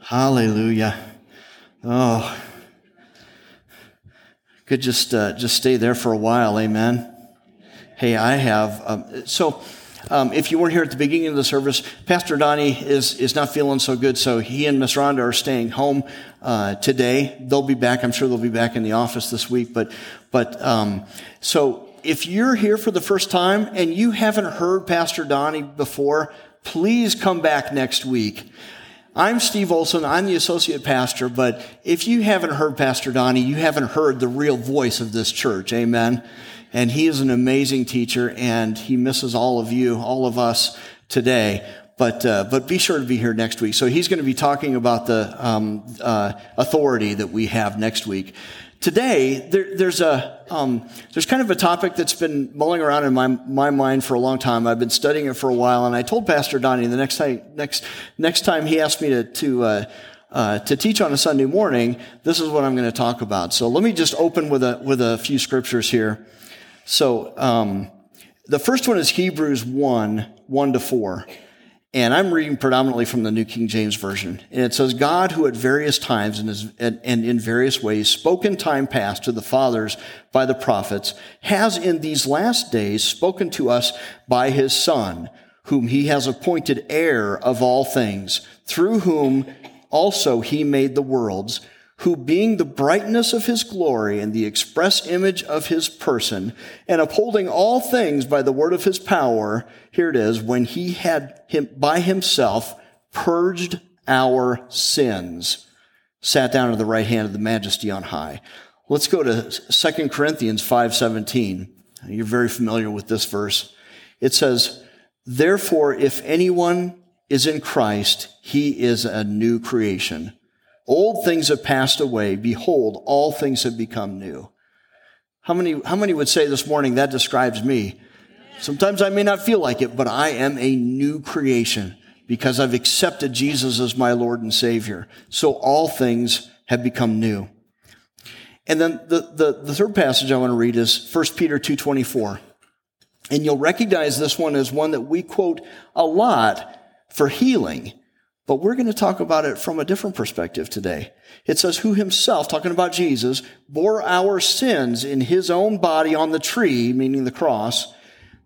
Hallelujah. Oh, could just uh, just stay there for a while. Amen. Hey, I have um, so. Um, if you weren't here at the beginning of the service, Pastor Donnie is, is not feeling so good, so he and Miss Rhonda are staying home uh, today. They'll be back. I'm sure they'll be back in the office this week. But but um, so if you're here for the first time and you haven't heard Pastor Donnie before, please come back next week. I'm Steve Olson. I'm the associate pastor, but if you haven't heard Pastor Donnie, you haven't heard the real voice of this church. Amen. And he is an amazing teacher and he misses all of you, all of us today. But, uh, but be sure to be here next week. So he's going to be talking about the um, uh, authority that we have next week. Today, there, there's a um, there's kind of a topic that's been mulling around in my my mind for a long time. I've been studying it for a while, and I told Pastor Donnie the next time next next time he asked me to to uh, uh, to teach on a Sunday morning, this is what I'm going to talk about. So let me just open with a with a few scriptures here. So um, the first one is Hebrews one one to four. And I'm reading predominantly from the New King James Version. And it says, God, who at various times and, in various ways spoke in time past to the fathers by the prophets, has in these last days spoken to us by his Son, whom he has appointed heir of all things, through whom also he made the worlds, who being the brightness of his glory and the express image of his person, and upholding all things by the word of his power, here it is, when he had him by himself purged our sins, sat down at the right hand of the majesty on high. Let's go to 2 Corinthians 5:17. You're very familiar with this verse. It says, "Therefore if anyone is in Christ, he is a new creation." Old things have passed away. Behold, all things have become new. How many, how many would say this morning that describes me? Sometimes I may not feel like it, but I am a new creation because I've accepted Jesus as my Lord and Savior. So all things have become new. And then the, the, the third passage I want to read is 1 Peter 2.24. And you'll recognize this one as one that we quote a lot for healing. But we're going to talk about it from a different perspective today. It says, who himself, talking about Jesus, bore our sins in his own body on the tree, meaning the cross,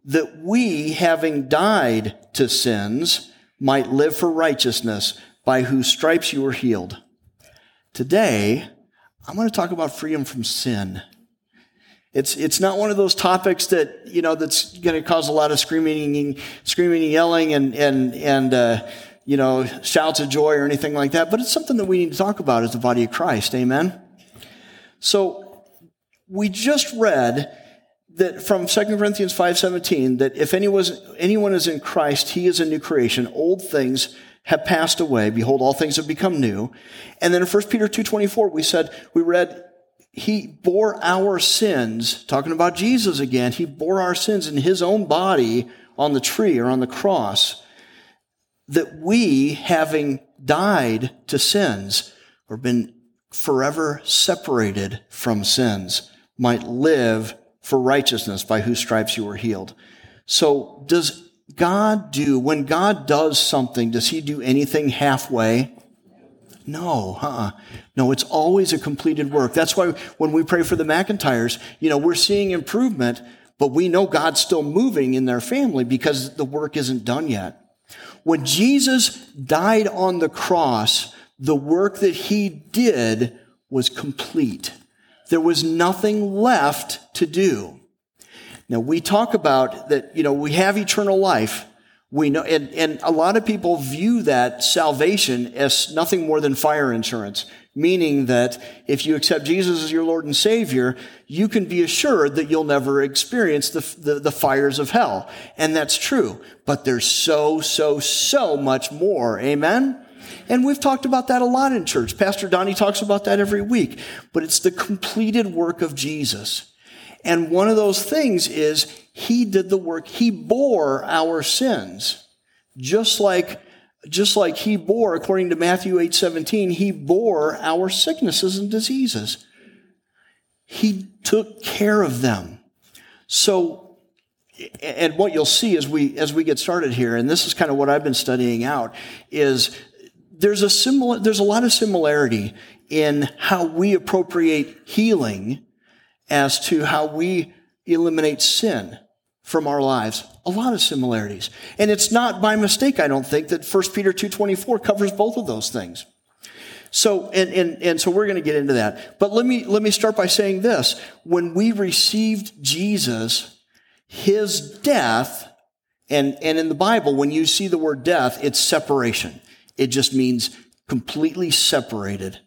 that we, having died to sins, might live for righteousness, by whose stripes you were healed. Today, I'm going to talk about freedom from sin. It's, it's not one of those topics that, you know, that's going to cause a lot of screaming, screaming and yelling and, and, and, uh, you know, shouts of joy or anything like that, but it's something that we need to talk about as the body of Christ. Amen? So, we just read that from 2 Corinthians 5.17, that if anyone, anyone is in Christ, he is a new creation. Old things have passed away. Behold, all things have become new. And then in 1 Peter 2.24, we said, we read, he bore our sins, talking about Jesus again, he bore our sins in his own body on the tree or on the cross that we, having died to sins or been forever separated from sins, might live for righteousness by whose stripes you were healed. So does God do, when God does something, does he do anything halfway? No, uh-uh. No, it's always a completed work. That's why when we pray for the McIntyres, you know, we're seeing improvement, but we know God's still moving in their family because the work isn't done yet. When Jesus died on the cross, the work that he did was complete. There was nothing left to do. Now we talk about that, you know, we have eternal life. We know, and, and a lot of people view that salvation as nothing more than fire insurance meaning that if you accept Jesus as your Lord and Savior, you can be assured that you'll never experience the, the, the, fires of hell. And that's true. But there's so, so, so much more. Amen? And we've talked about that a lot in church. Pastor Donnie talks about that every week. But it's the completed work of Jesus. And one of those things is he did the work. He bore our sins. Just like just like he bore, according to Matthew 8 17, he bore our sicknesses and diseases. He took care of them. So, and what you'll see as we, as we get started here, and this is kind of what I've been studying out, is there's a similar, there's a lot of similarity in how we appropriate healing as to how we eliminate sin from our lives. A lot of similarities. And it's not by mistake, I don't think, that 1 Peter 2.24 covers both of those things. So, and, and, and so we're going to get into that. But let me, let me start by saying this. When we received Jesus, his death, and, and in the Bible, when you see the word death, it's separation. It just means completely separated.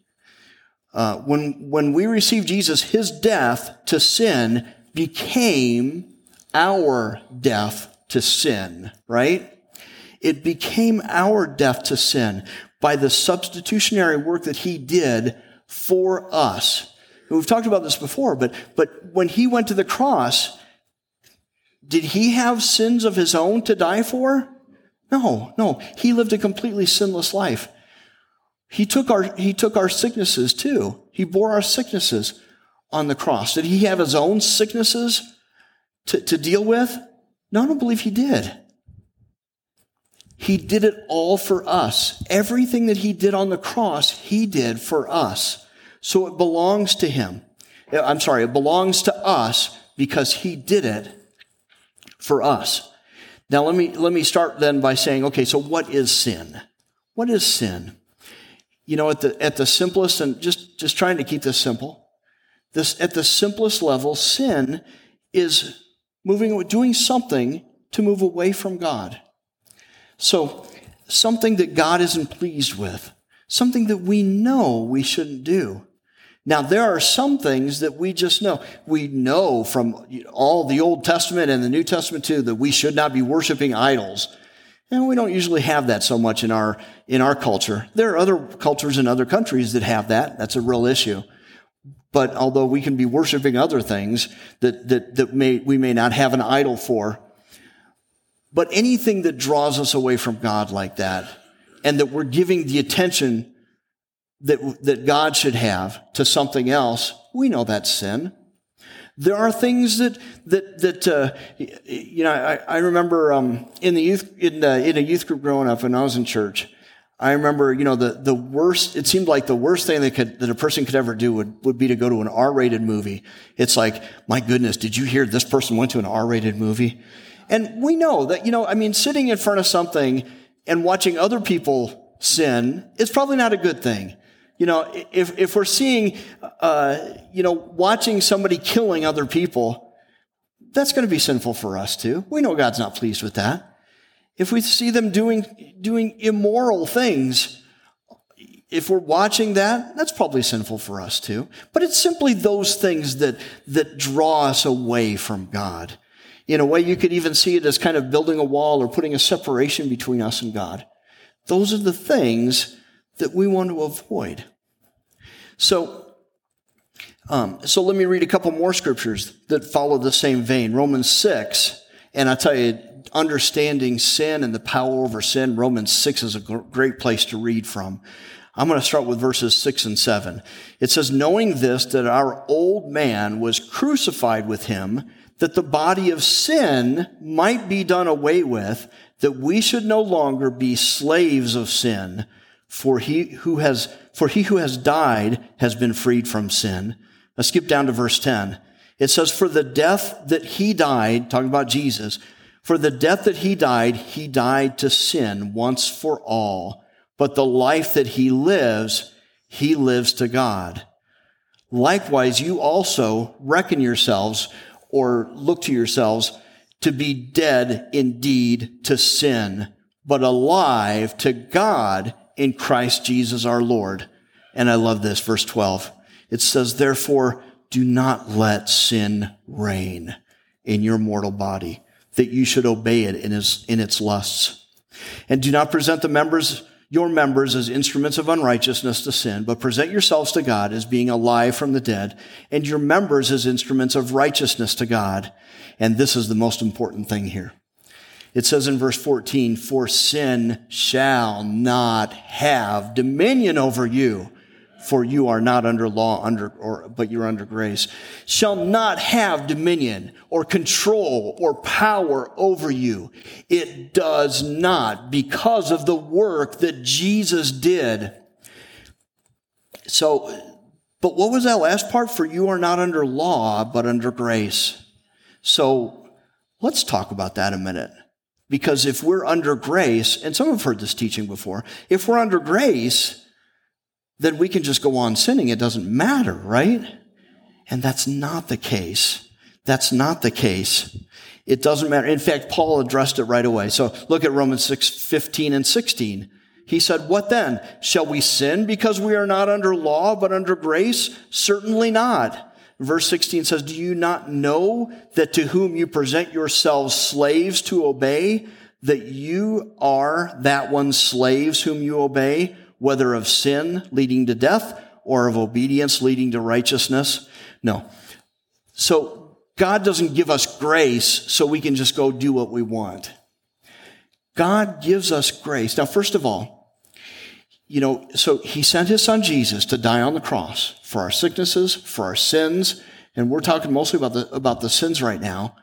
Uh, when, when we receive Jesus, his death to sin became our death to sin, right? It became our death to sin by the substitutionary work that he did for us. And we've talked about this before, but, but when he went to the cross, did he have sins of his own to die for? No, no. He lived a completely sinless life. He took our, he took our sicknesses too. He bore our sicknesses on the cross. Did he have his own sicknesses to, to deal with? No, I don't believe he did. He did it all for us. Everything that he did on the cross, he did for us. So it belongs to him. Eh, I'm sorry, it belongs to us because he did it for us. Now let me, let me start then by saying, okay, so what is sin? What is sin? You know, at the, at the simplest, and just, just trying to keep this simple, this, at the simplest level, sin is moving, doing something to move away from God. So, something that God isn't pleased with, something that we know we shouldn't do. Now, there are some things that we just know. We know from all the Old Testament and the New Testament too that we should not be worshiping idols. And we don't usually have that so much in our, in our culture. There are other cultures in other countries that have that. That's a real issue. But although we can be worshiping other things that, that, that may, we may not have an idol for, but anything that draws us away from God like that, and that we're giving the attention that, that God should have to something else, we know that's sin. There are things that that that uh, you know. I, I remember um, in the youth in, in a youth group growing up when I was in church. I remember, you know, the, the worst, it seemed like the worst thing that could, that a person could ever do would, would be to go to an R-rated movie. It's like, my goodness, did you hear this person went to an R-rated movie? And we know that, you know, I mean, sitting in front of something and watching other people sin is probably not a good thing. You know, if, if we're seeing, uh, you know, watching somebody killing other people, that's going to be sinful for us too. We know God's not pleased with that. If we see them doing, doing immoral things, if we're watching that, that's probably sinful for us too. But it's simply those things that, that draw us away from God. In a way, you could even see it as kind of building a wall or putting a separation between us and God. Those are the things that we want to avoid. So, um, so let me read a couple more scriptures that follow the same vein. Romans 6, and I tell you, understanding sin and the power over sin, Romans 6 is a great place to read from. I'm going to start with verses 6 and 7. It says, Knowing this, that our old man was crucified with him, that the body of sin might be done away with, that we should no longer be slaves of sin, for he who has, for he who has died has been freed from sin. Let's skip down to verse 10. It says, for the death that he died, talking about Jesus, for the death that he died, he died to sin once for all. But the life that he lives, he lives to God. Likewise, you also reckon yourselves or look to yourselves to be dead indeed to sin, but alive to God in Christ Jesus our Lord. And I love this, verse 12. It says, therefore, do not let sin reign in your mortal body, that you should obey it in, his, in its lusts. And do not present the members, your members as instruments of unrighteousness to sin, but present yourselves to God as being alive from the dead, and your members as instruments of righteousness to God. And this is the most important thing here. It says in verse 14, for sin shall not have dominion over you, for you are not under law under or but you're under grace shall not have dominion or control or power over you. It does not because of the work that Jesus did. So but what was that last part? For you are not under law but under grace. So let's talk about that a minute because if we're under grace and some have heard this teaching before if we're under grace then we can just go on sinning. It doesn't matter, right? And that's not the case. That's not the case. It doesn't matter. In fact, Paul addressed it right away. So look at Romans 6, 15 and 16. He said, What then? Shall we sin because we are not under law, but under grace? Certainly not. Verse 16 says, Do you not know that to whom you present yourselves slaves to obey, that you are that one slaves whom you obey? whether of sin leading to death or of obedience leading to righteousness. No. So God doesn't give us grace so we can just go do what we want. God gives us grace. Now, first of all, you know, so he sent his son Jesus to die on the cross for our sicknesses, for our sins, and we're talking mostly about the, about the sins right now.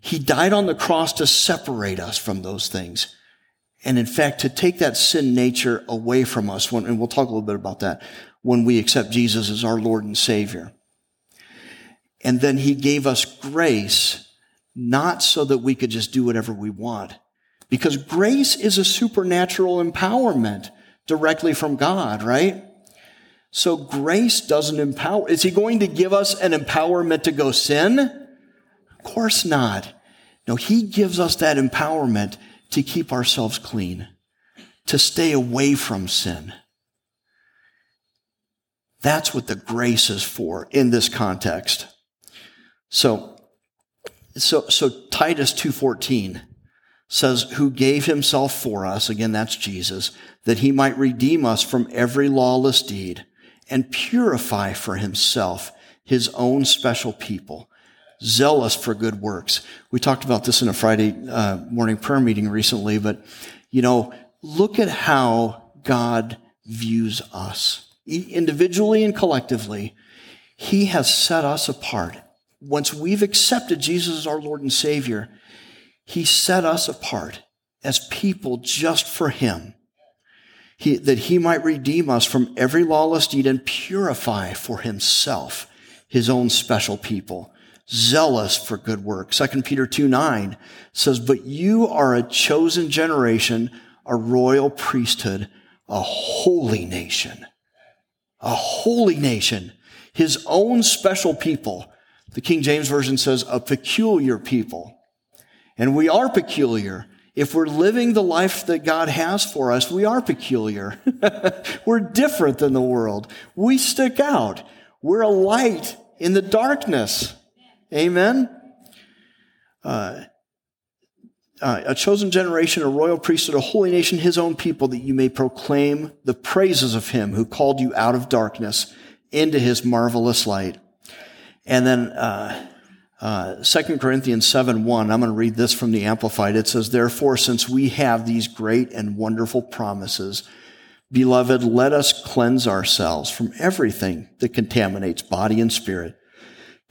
He died on the cross to separate us from those things. And in fact, to take that sin nature away from us, when, and we'll talk a little bit about that, when we accept Jesus as our Lord and Savior. And then he gave us grace, not so that we could just do whatever we want. Because grace is a supernatural empowerment directly from God, right? So grace doesn't empower. Is he going to give us an empowerment to go sin? Of course not. No, he gives us that empowerment to keep ourselves clean, to stay away from sin. That's what the grace is for in this context. So, so, so Titus 2.14 says, who gave himself for us, again, that's Jesus, that he might redeem us from every lawless deed and purify for himself his own special people, zealous for good works. We talked about this in a Friday uh, morning prayer meeting recently, but you know, look at how God views us individually and collectively. He has set us apart. Once we've accepted Jesus as our Lord and Savior, He set us apart as people just for Him. He, that He might redeem us from every lawless deed and purify for Himself His own special people zealous for good work. 2 Peter 2 9 says, But you are a chosen generation, a royal priesthood, a holy nation. A holy nation. His own special people. The King James Version says, a peculiar people. And we are peculiar. If we're living the life that God has for us, we are peculiar. we're different than the world. We stick out. We're a light in the darkness. Amen? Uh, uh, a chosen generation, a royal priesthood, a holy nation, his own people, that you may proclaim the praises of him who called you out of darkness into his marvelous light. And then, uh, uh, 2 Corinthians 7 1, I'm going to read this from the Amplified. It says, Therefore, since we have these great and wonderful promises, beloved, let us cleanse ourselves from everything that contaminates body and spirit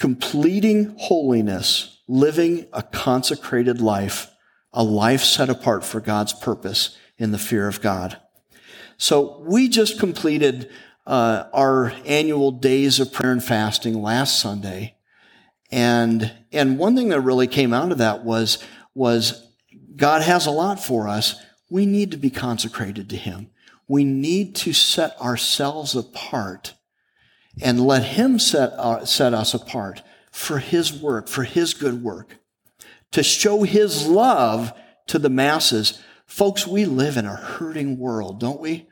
completing holiness, living a consecrated life, a life set apart for God's purpose in the fear of God. So we just completed uh, our annual days of prayer and fasting last Sunday, and and one thing that really came out of that was was God has a lot for us. We need to be consecrated to Him. We need to set ourselves apart and let Him set, uh, set us apart for His work, for His good work, to show His love to the masses. Folks, we live in a hurting world, don't we?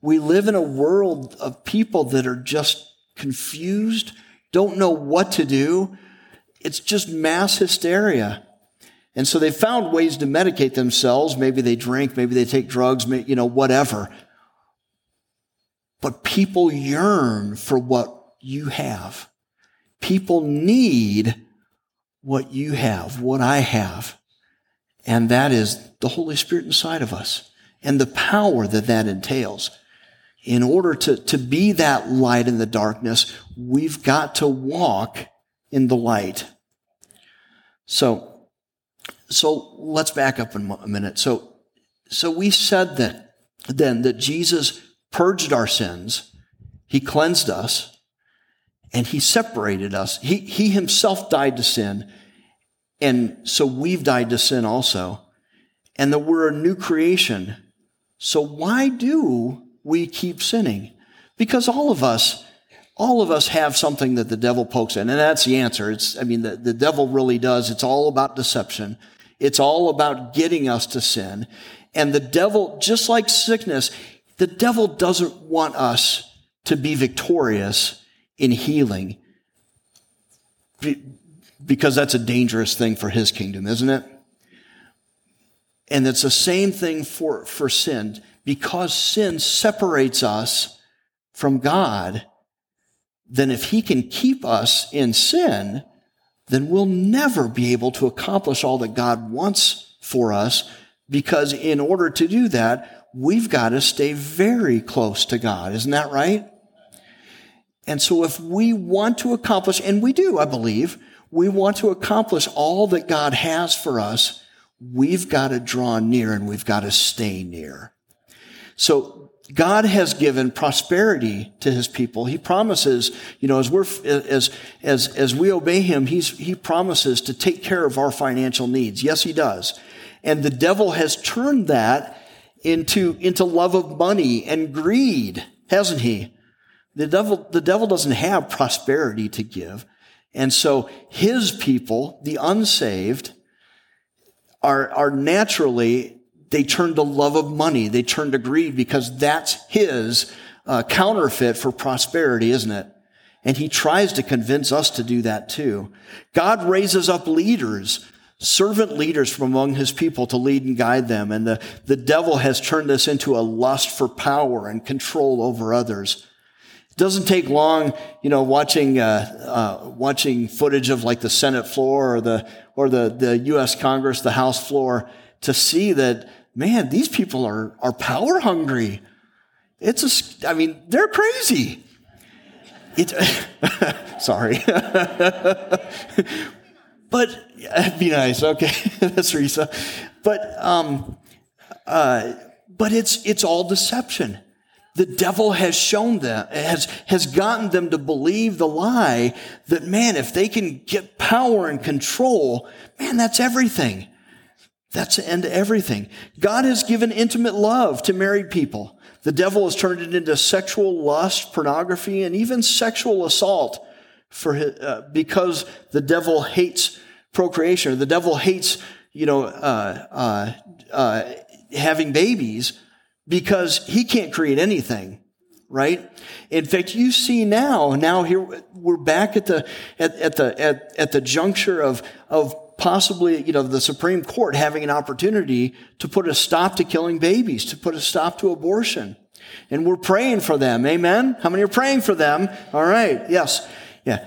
We live in a world of people that are just confused, don't know what to do. It's just mass hysteria. And so they found ways to medicate themselves. Maybe they drink, maybe they take drugs, you know, whatever. But people yearn for what you have. People need what you have, what I have. And that is the Holy Spirit inside of us and the power that that entails. in order to, to be that light in the darkness, we've got to walk in the light. So, so let's back up a minute. So, so we said that then that Jesus purged our sins, he cleansed us, and he separated us. He, he himself died to sin, and so we've died to sin also, and that we're a new creation. So why do we keep sinning? Because all of us, all of us have something that the devil pokes in, and that's the answer. It's, I mean, the, the devil really does. It's all about deception. It's all about getting us to sin. And the devil, just like sickness, the devil doesn't want us to be victorious in healing because that's a dangerous thing for his kingdom, isn't it? And it's the same thing for, for sin. Because sin separates us from God, then if he can keep us in sin, then we'll never be able to accomplish all that God wants for us because in order to do that, we've got to stay very close to God. Isn't that right? And so if we want to accomplish, and we do, I believe, we want to accomplish all that God has for us, we've got to draw near and we've got to stay near. So God has given prosperity to his people. He promises, you know, as we're, as, as, as we obey him, he's, he promises to take care of our financial needs. Yes, he does. And the devil has turned that into, into love of money and greed, hasn't he? The devil, the devil doesn't have prosperity to give. And so his people, the unsaved, are, are naturally, they turn to love of money. They turn to greed because that's his uh, counterfeit for prosperity, isn't it? And he tries to convince us to do that too. God raises up leaders servant leaders from among his people to lead and guide them. And the, the devil has turned this into a lust for power and control over others. It doesn't take long, you know, watching, uh, uh, watching footage of like the Senate floor or the, or the, the U.S. Congress, the House floor to see that, man, these people are, are power hungry. It's a, I mean, they're crazy. It, sorry. But be nice. Okay, that's Risa. But um, uh, but it's it's all deception. The devil has shown them has has gotten them to believe the lie that man, if they can get power and control, man, that's everything. That's the end of everything. God has given intimate love to married people. The devil has turned it into sexual lust, pornography, and even sexual assault for his, uh, because the devil hates procreation. The devil hates, you know, uh, uh, uh, having babies because he can't create anything, right? In fact, you see now, now here we're back at the at, at the at, at the juncture of of possibly, you know, the Supreme Court having an opportunity to put a stop to killing babies, to put a stop to abortion. And we're praying for them. Amen? How many are praying for them? All right. Yes. Yeah.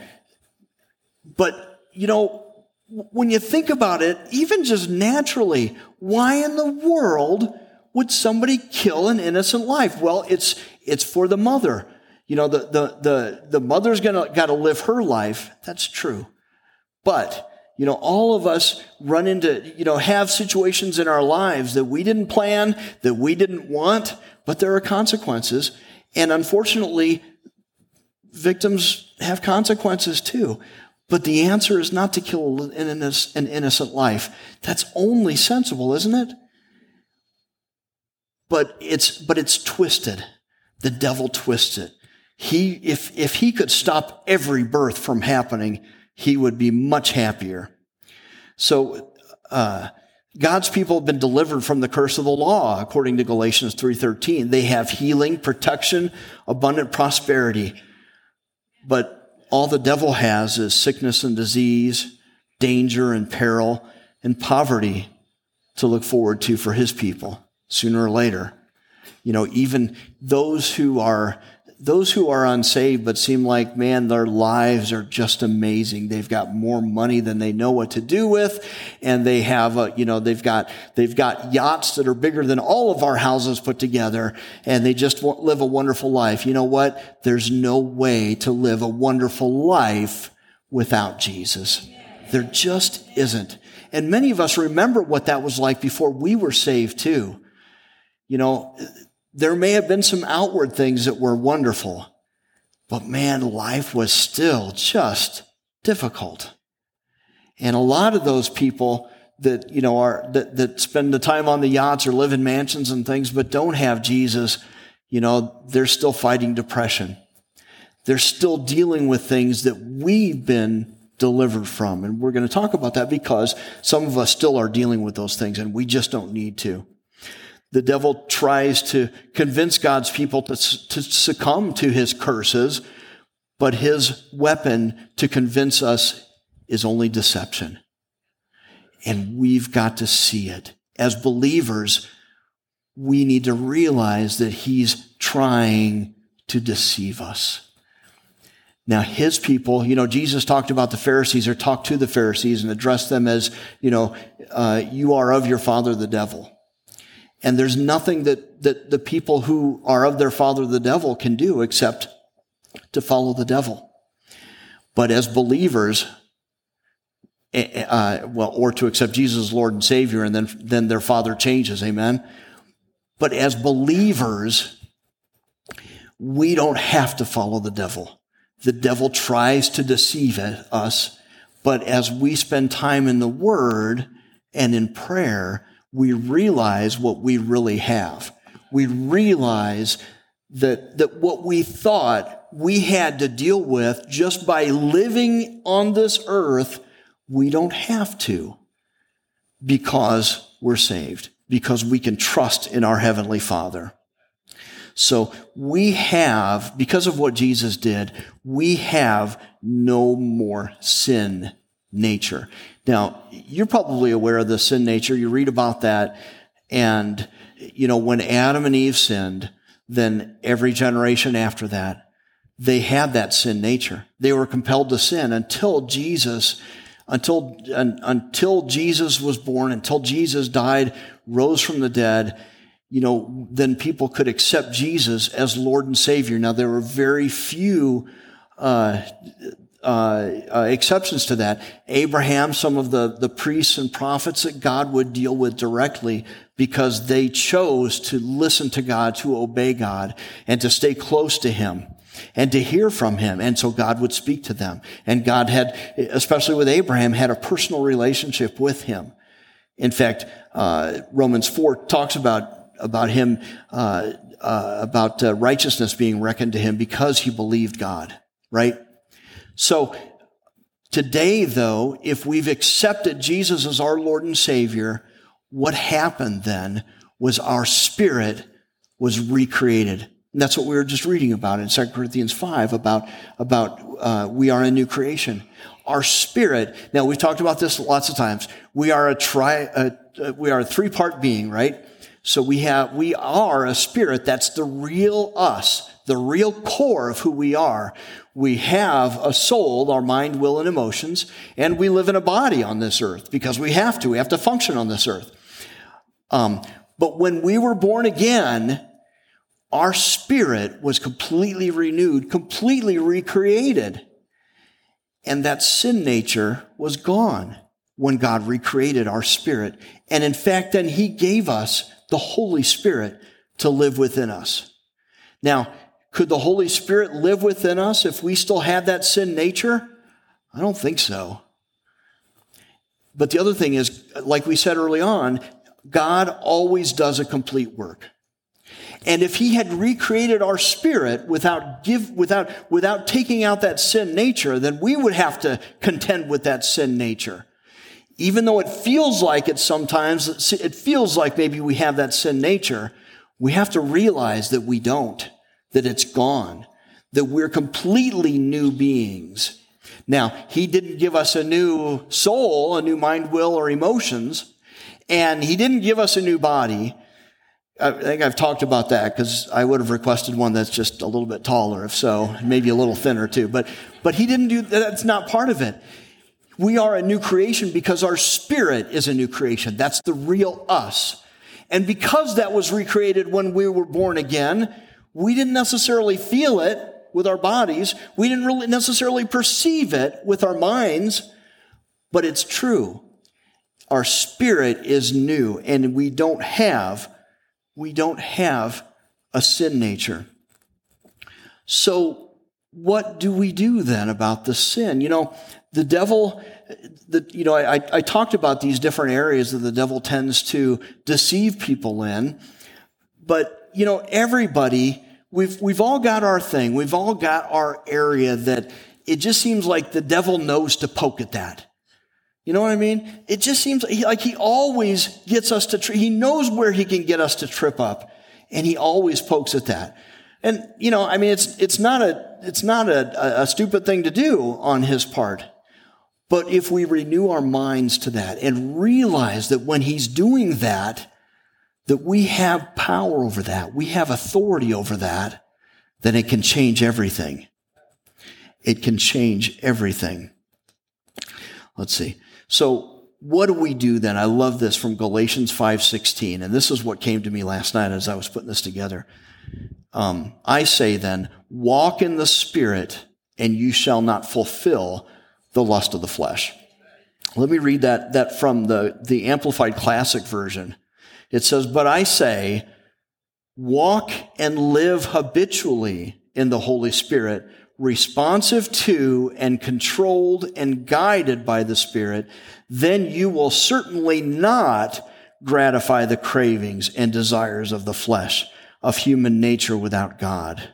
But, you know, when you think about it, even just naturally, why in the world would somebody kill an innocent life? Well, it's, it's for the mother. You know, the, the, the, the mother's gonna, gotta live her life. That's true. But, you know, all of us run into, you know, have situations in our lives that we didn't plan, that we didn't want, but there are consequences. And unfortunately, victims have consequences too. But the answer is not to kill an innocent life. That's only sensible, isn't it? But it's, but it's twisted. The devil twists it. He, if, if he could stop every birth from happening, he would be much happier. So, uh, God's people have been delivered from the curse of the law, according to Galatians 3.13. They have healing, protection, abundant prosperity. But all the devil has is sickness and disease, danger and peril, and poverty to look forward to for his people sooner or later. You know, even those who are those who are unsaved but seem like, man, their lives are just amazing. They've got more money than they know what to do with. And they have, a, you know, they've got, they've got yachts that are bigger than all of our houses put together. And they just live a wonderful life. You know what? There's no way to live a wonderful life without Jesus. There just isn't. And many of us remember what that was like before we were saved too. You know, there may have been some outward things that were wonderful, but man, life was still just difficult. And a lot of those people that, you know, are, that, that spend the time on the yachts or live in mansions and things, but don't have Jesus, you know, they're still fighting depression. They're still dealing with things that we've been delivered from. And we're going to talk about that because some of us still are dealing with those things and we just don't need to. The devil tries to convince God's people to, to succumb to his curses, but his weapon to convince us is only deception. And we've got to see it. As believers, we need to realize that he's trying to deceive us. Now, his people, you know, Jesus talked about the Pharisees or talked to the Pharisees and addressed them as, you know, uh, you are of your father, the devil. And there's nothing that, that the people who are of their father, the devil, can do except to follow the devil. But as believers, eh, eh, uh, well, or to accept Jesus as Lord and Savior, and then, then their father changes, amen? But as believers, we don't have to follow the devil. The devil tries to deceive us, but as we spend time in the Word and in prayer, we realize what we really have. We realize that, that what we thought we had to deal with just by living on this earth, we don't have to because we're saved, because we can trust in our Heavenly Father. So we have, because of what Jesus did, we have no more sin nature. Now, you're probably aware of the sin nature. You read about that. And, you know, when Adam and Eve sinned, then every generation after that, they had that sin nature. They were compelled to sin until Jesus, until, until Jesus was born, until Jesus died, rose from the dead, you know, then people could accept Jesus as Lord and Savior. Now, there were very few uh, uh, uh, exceptions to that. Abraham, some of the, the priests and prophets that God would deal with directly because they chose to listen to God, to obey God, and to stay close to Him and to hear from Him. And so God would speak to them. And God had, especially with Abraham, had a personal relationship with him. In fact, uh, Romans 4 talks about, about him, uh, uh, about uh, righteousness being reckoned to him because he believed God, right? So today, though, if we've accepted Jesus as our Lord and Savior, what happened then was our spirit was recreated. And that's what we were just reading about in 2 Corinthians 5 about, about uh, we are a new creation. Our spirit, now we've talked about this lots of times. We are a tri, uh, we are a three part being, right? So we have, we are a spirit. That's the real us, the real core of who we are. We have a soul, our mind, will, and emotions, and we live in a body on this earth because we have to. We have to function on this earth. Um, but when we were born again, our spirit was completely renewed, completely recreated. And that sin nature was gone when God recreated our spirit. And in fact, then He gave us the Holy Spirit to live within us. Now, could the Holy Spirit live within us if we still have that sin nature? I don't think so. But the other thing is, like we said early on, God always does a complete work. And if he had recreated our spirit without give, without, without taking out that sin nature, then we would have to contend with that sin nature. Even though it feels like it sometimes, it feels like maybe we have that sin nature, we have to realize that we don't, that it's gone, that we're completely new beings. Now, he didn't give us a new soul, a new mind, will, or emotions, and he didn't give us a new body, I think I've talked about that because I would have requested one that's just a little bit taller, if so, maybe a little thinner too. But, but he didn't do that's not part of it. We are a new creation because our spirit is a new creation. That's the real us. And because that was recreated when we were born again, we didn't necessarily feel it with our bodies. We didn't really necessarily perceive it with our minds, but it's true. Our spirit is new and we don't have, we don't have a sin nature. So what do we do then about the sin? You know, the devil, the, you know, I, I talked about these different areas that the devil tends to deceive people in, but, you know, everybody, we've, we've all got our thing. We've all got our area that it just seems like the devil knows to poke at that. You know what I mean? It just seems like he always gets us to, tri- he knows where he can get us to trip up and he always pokes at that. And, you know, I mean, it's, it's not a, it's not a, a stupid thing to do on his part. But if we renew our minds to that and realize that when he's doing that, that we have power over that, we have authority over that, then it can change everything. It can change everything. Let's see. So what do we do then? I love this from Galatians 5:16, and this is what came to me last night as I was putting this together. Um, I say then, walk in the Spirit, and you shall not fulfill the lust of the flesh. Let me read that, that from the, the Amplified Classic version. It says, But I say, walk and live habitually in the Holy Spirit, responsive to and controlled and guided by the Spirit, then you will certainly not gratify the cravings and desires of the flesh of human nature without God.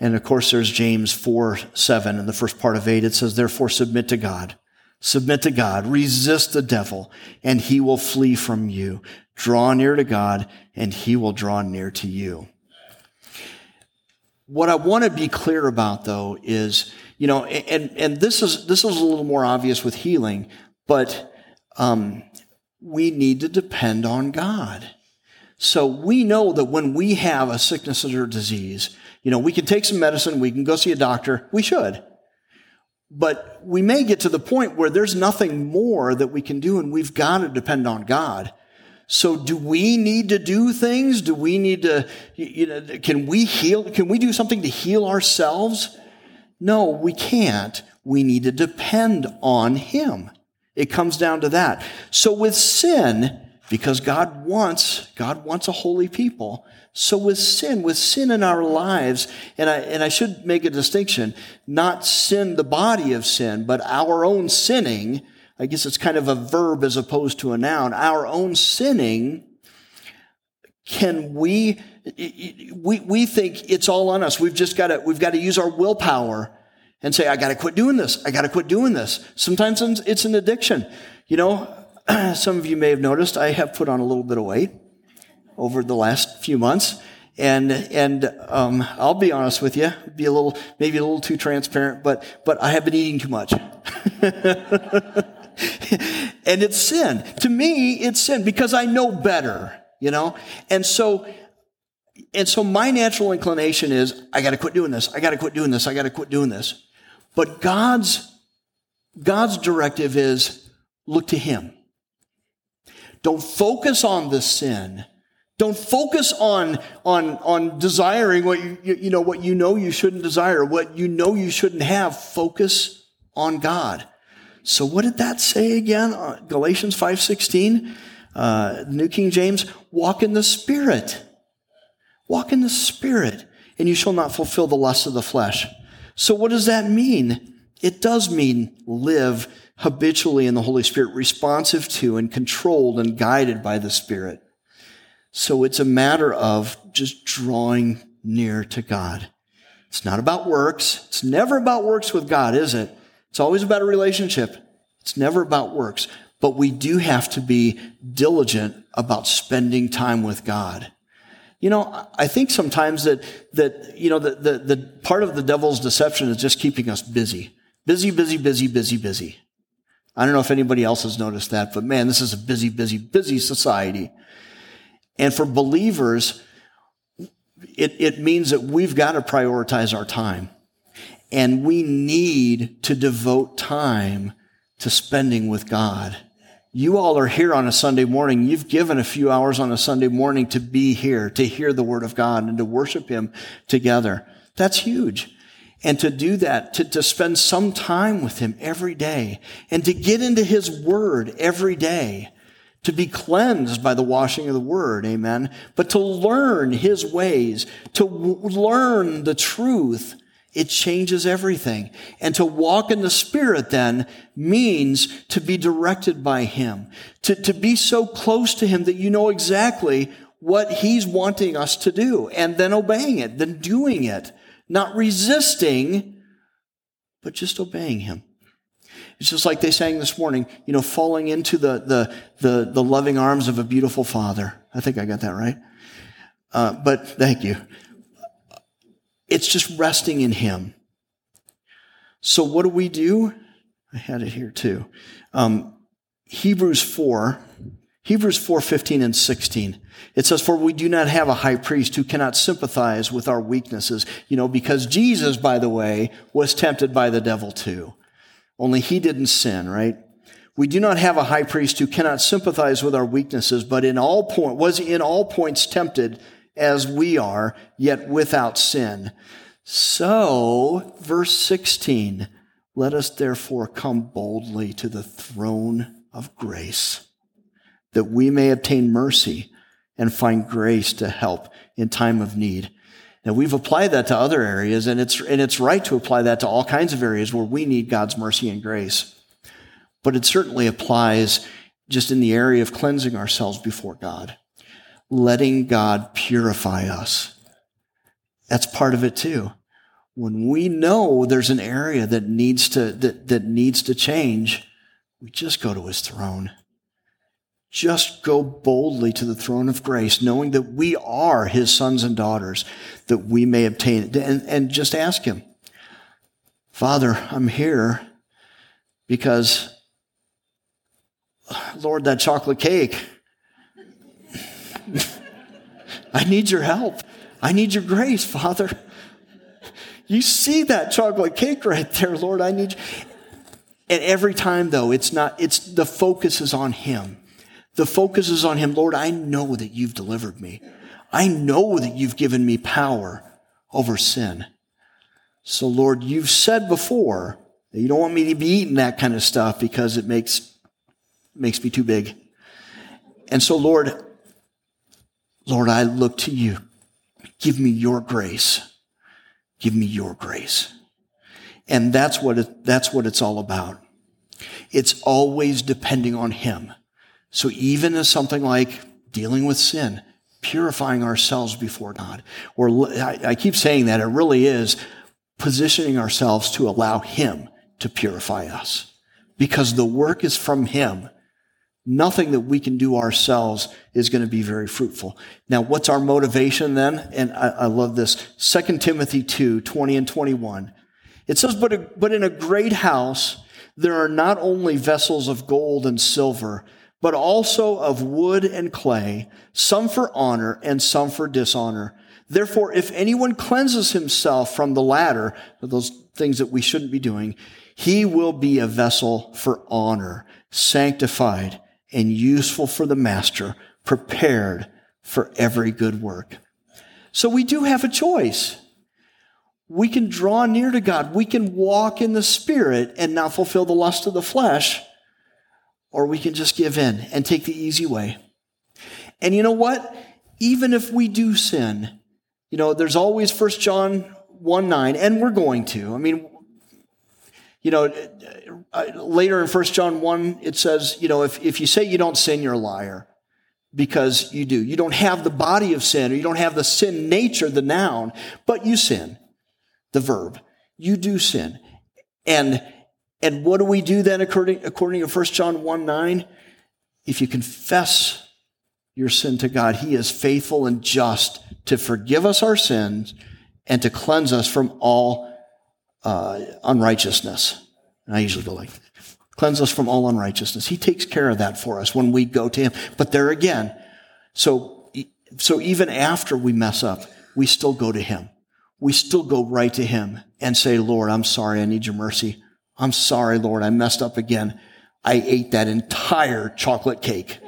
And of course, there's James 4 7 in the first part of 8. It says, Therefore, submit to God. Submit to God. Resist the devil, and he will flee from you. Draw near to God, and he will draw near to you. What I want to be clear about, though, is, you know, and, and this is, this is a little more obvious with healing, but um, we need to depend on God. So we know that when we have a sickness or disease, you know, we can take some medicine, we can go see a doctor, we should. But we may get to the point where there's nothing more that we can do and we've got to depend on God. So do we need to do things? Do we need to, you know, can we heal? Can we do something to heal ourselves? No, we can't. We need to depend on Him. It comes down to that. So with sin, because God wants, God wants a holy people. So with sin, with sin in our lives, and I, and I should make a distinction, not sin, the body of sin, but our own sinning, I guess it's kind of a verb as opposed to a noun, our own sinning, can we, we, we think it's all on us. We've just got to, we've got to use our willpower and say, I got to quit doing this. I got to quit doing this. Sometimes it's an addiction. You know, some of you may have noticed I have put on a little bit of weight over the last few months. And, and, um, I'll be honest with you, be a little, maybe a little too transparent, but, but I have been eating too much. and it's sin. To me, it's sin because I know better, you know? And so, and so my natural inclination is, I gotta quit doing this. I gotta quit doing this. I gotta quit doing this. But God's, God's directive is, look to Him. Don't focus on the sin. Don't focus on, on, on desiring what you, you know, what you know you shouldn't desire, what you know you shouldn't have. Focus on God. So what did that say again? Uh, Galatians 5.16, uh, New King James, walk in the Spirit. Walk in the Spirit, and you shall not fulfill the lust of the flesh. So what does that mean? It does mean live habitually in the Holy Spirit, responsive to and controlled and guided by the Spirit. So it's a matter of just drawing near to God. It's not about works. It's never about works with God, is it? It's always about a relationship. It's never about works. But we do have to be diligent about spending time with God. You know, I think sometimes that, that, you know, the, the, the part of the devil's deception is just keeping us busy. Busy, busy, busy, busy, busy. I don't know if anybody else has noticed that, but man, this is a busy, busy, busy society. And for believers, it, it means that we've got to prioritize our time. And we need to devote time to spending with God. You all are here on a Sunday morning. You've given a few hours on a Sunday morning to be here, to hear the Word of God and to worship Him together. That's huge. And to do that, to, to spend some time with Him every day and to get into His Word every day to be cleansed by the washing of the word, amen, but to learn his ways, to w- learn the truth, it changes everything. And to walk in the Spirit then means to be directed by him, to, to be so close to him that you know exactly what he's wanting us to do, and then obeying it, then doing it, not resisting, but just obeying him. It's just like they sang this morning, you know, falling into the, the, the, the loving arms of a beautiful father. I think I got that right. Uh, but thank you. It's just resting in him. So what do we do? I had it here too. Um, Hebrews 4, Hebrews 4, 15 and 16. It says, for we do not have a high priest who cannot sympathize with our weaknesses. You know, because Jesus, by the way, was tempted by the devil too. Only he didn't sin, right? We do not have a high priest who cannot sympathize with our weaknesses, but in all point, was in all points tempted as we are, yet without sin. So, verse 16, let us therefore come boldly to the throne of grace, that we may obtain mercy and find grace to help in time of need. Now we've applied that to other areas and it's, and it's right to apply that to all kinds of areas where we need God's mercy and grace. But it certainly applies just in the area of cleansing ourselves before God, letting God purify us. That's part of it too. When we know there's an area that needs to, that, that needs to change, we just go to his throne just go boldly to the throne of grace, knowing that we are his sons and daughters, that we may obtain it. And, and just ask him, Father, I'm here because, Lord, that chocolate cake, I need your help. I need your grace, Father. You see that chocolate cake right there, Lord. I need you. And every time, though, it's not, it's the focus is on Him. The focus is on Him. Lord, I know that you've delivered me. I know that you've given me power over sin. So, Lord, you've said before that you don't want me to be eating that kind of stuff because it makes, makes me too big. And so, Lord, Lord, I look to you. Give me your grace. Give me your grace. And that's what it, that's what it's all about. It's always depending on Him. So even as something like dealing with sin, purifying ourselves before God, or I keep saying that it really is positioning ourselves to allow Him to purify us because the work is from Him. Nothing that we can do ourselves is going to be very fruitful. Now, what's our motivation then? And I, I love this. 2 Timothy 2, 20 and 21. It says, but, a, but in a great house, there are not only vessels of gold and silver, but also of wood and clay, some for honor and some for dishonor. Therefore, if anyone cleanses himself from the latter, those things that we shouldn't be doing, he will be a vessel for honor, sanctified and useful for the master, prepared for every good work. So we do have a choice. We can draw near to God. We can walk in the spirit and not fulfill the lust of the flesh or we can just give in and take the easy way. And you know what? Even if we do sin, you know, there's always First John 1 9, and we're going to. I mean, you know, uh, later in First John 1, it says, you know, if, if you say you don't sin, you're a liar because you do. You don't have the body of sin, or you don't have the sin nature, the noun, but you sin, the verb. You do sin. And and what do we do then according, according to 1 John 1 9? If you confess your sin to God, He is faithful and just to forgive us our sins and to cleanse us from all uh, unrighteousness. And I usually go like, cleanse us from all unrighteousness. He takes care of that for us when we go to Him. But there again, so So even after we mess up, we still go to Him. We still go right to Him and say, Lord, I'm sorry. I need your mercy. I'm sorry, Lord. I messed up again. I ate that entire chocolate cake.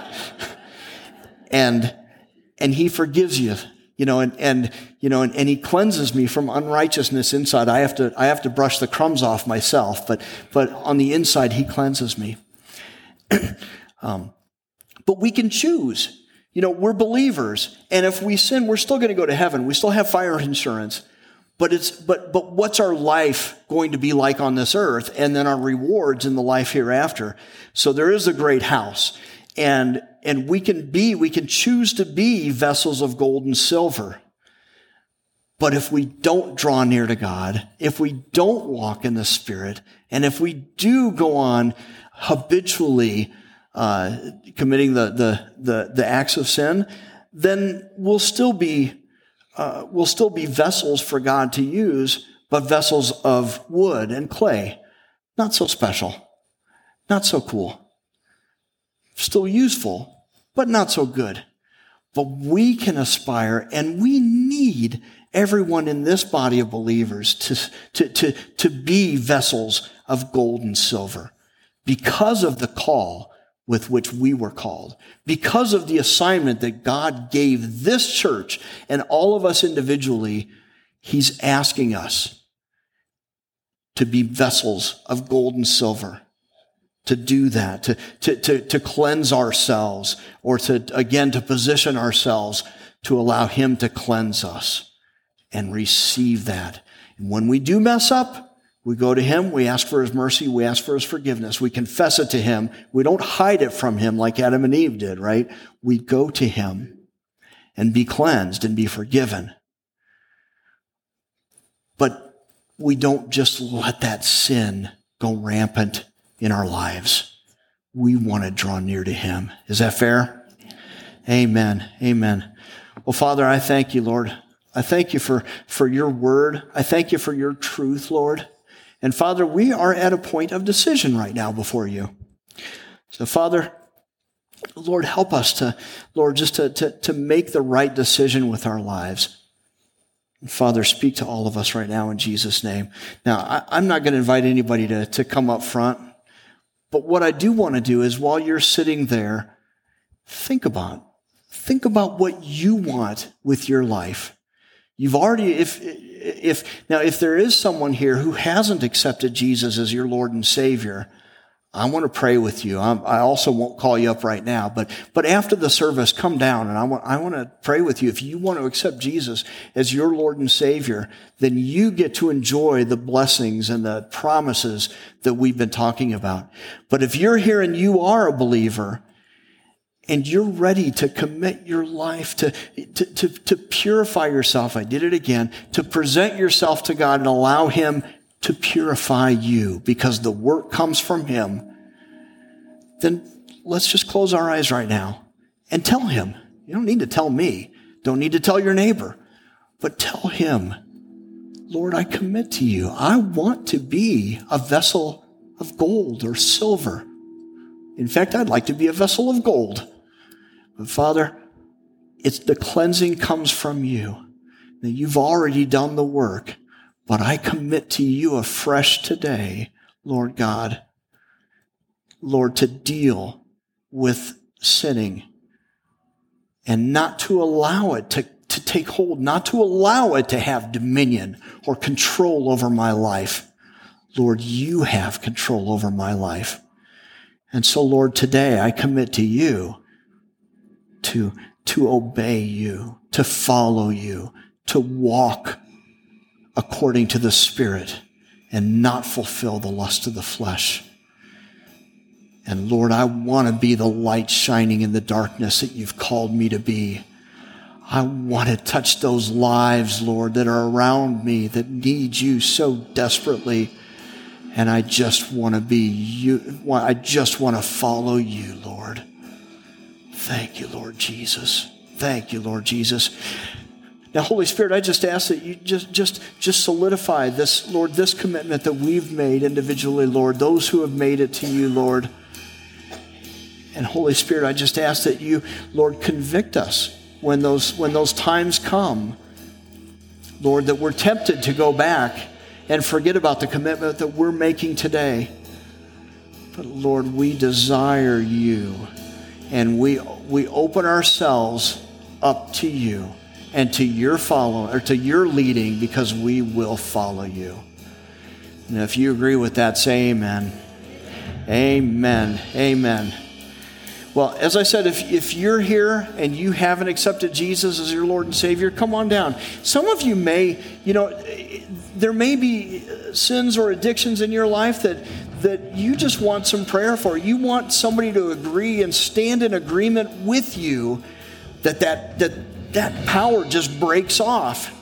and, and He forgives you you know, and, and, you know, and, and he cleanses me from unrighteousness inside. I have to, I have to brush the crumbs off myself, but, but on the inside, he cleanses me. um, but we can choose. You know, we're believers, and if we sin, we're still going to go to heaven. We still have fire insurance. But it's, but, but what's our life going to be like on this earth? And then our rewards in the life hereafter. So there is a great house. And, and we can be, we can choose to be vessels of gold and silver. But if we don't draw near to God, if we don't walk in the Spirit, and if we do go on habitually uh, committing the, the, the, the, acts of sin, then we'll still be uh, we'll still be vessels for God to use, but vessels of wood and clay. Not so special, not so cool still useful, but not so good. But we can aspire and we need everyone in this body of believers to, to, to, to be vessels of gold and silver because of the call with which we were called, because of the assignment that God gave this church and all of us individually, He's asking us to be vessels of gold and silver to do that, to, to, to, to cleanse ourselves, or to, again, to position ourselves to allow Him to cleanse us and receive that. And when we do mess up, we go to Him, we ask for His mercy, we ask for His forgiveness, we confess it to Him. We don't hide it from Him like Adam and Eve did, right? We go to Him and be cleansed and be forgiven. But we don't just let that sin go rampant in our lives. We want to draw near to Him. Is that fair? Amen. Amen. Well, Father, I thank you, Lord. I thank you for, for your word. I thank you for your truth, Lord. And Father, we are at a point of decision right now before you. So, Father, Lord, help us to, Lord, just to, to, to make the right decision with our lives. Father, speak to all of us right now in Jesus' name. Now, I, am not going to invite anybody to, to come up front. But what I do want to do is while you're sitting there, think about, think about what you want with your life. You've already, if, if, now if there is someone here who hasn't accepted Jesus as your Lord and Savior, I want to pray with you. I'm, i also won't call you up right now, but, but after the service, come down and I want, I want to pray with you. If you want to accept Jesus as your Lord and Savior, then you get to enjoy the blessings and the promises that we've been talking about. But if you're here and you are a believer and you're ready to commit your life to, to, to, to purify yourself, I did it again, to present yourself to God and allow Him to purify you because the work comes from Him, then let's just close our eyes right now and tell Him. You don't need to tell me. Don't need to tell your neighbor, but tell Him, Lord, I commit to you. I want to be a vessel of gold or silver. In fact, I'd like to be a vessel of gold. But Father, it's the cleansing comes from you. That you've already done the work. But I commit to you afresh today, Lord God, Lord, to deal with sinning and not to allow it to, to take hold, not to allow it to have dominion or control over my life. Lord, you have control over my life. And so, Lord, today I commit to you to, to obey you, to follow you, to walk according to the Spirit and not fulfill the lust of the flesh. And Lord, I want to be the light shining in the darkness that you've called me to be. I want to touch those lives, Lord, that are around me that need you so desperately. And I just want to be you. I just want to follow you, Lord. Thank you, Lord Jesus. Thank you, Lord Jesus. Now, Holy Spirit, I just ask that you just, just, just solidify this, Lord, this commitment that we've made individually, Lord, those who have made it to you, Lord. And Holy Spirit, I just ask that you, Lord, convict us when those, when those times come. Lord, that we're tempted to go back and forget about the commitment that we're making today. But Lord, we desire you and we, we open ourselves up to you and to your follow or to your leading because we will follow you. And if you agree with that, say amen. Amen. Amen. Well, as I said, if, if you're here and you haven't accepted Jesus as your Lord and Savior, come on down. Some of you may, you know, there may be sins or addictions in your life that, that you just want some prayer for. You want somebody to agree and stand in agreement with you that that, that, that power just breaks off.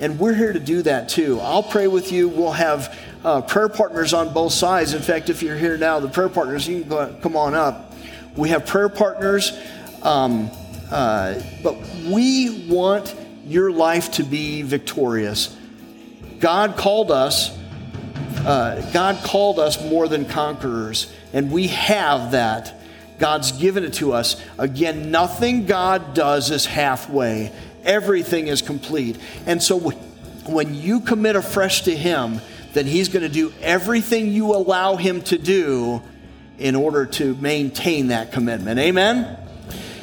And we're here to do that too. I'll pray with you. We'll have uh, prayer partners on both sides. In fact, if you're here now, the prayer partners, you can go, come on up. We have prayer partners, um, uh, but we want your life to be victorious. God called us. Uh, God called us more than conquerors, and we have that. God's given it to us. Again, nothing God does is halfway. Everything is complete. And so when you commit afresh to Him, then He's going to do everything you allow Him to do in order to maintain that commitment. Amen?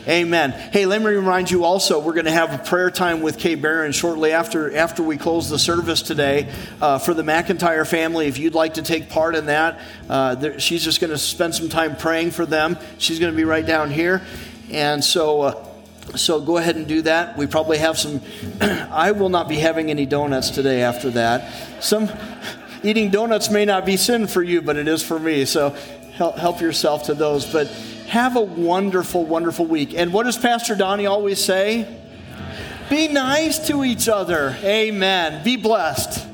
Amen. Hey, let me remind you also, we're going to have a prayer time with Kay Barron shortly after, after we close the service today uh, for the McIntyre family. If you'd like to take part in that, uh, there, she's just going to spend some time praying for them. She's going to be right down here. And so, uh, so go ahead and do that. We probably have some, I will not be having any donuts today after that. Some, eating donuts may not be sin for you, but it is for me. So help, help yourself to those. But have a wonderful, wonderful week. And what does Pastor Donnie always say? Be nice to each other. Amen. Be blessed.